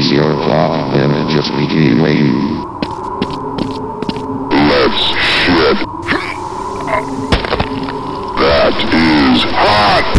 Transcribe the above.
release your clock, then it just became you. Let's shit. that is hot!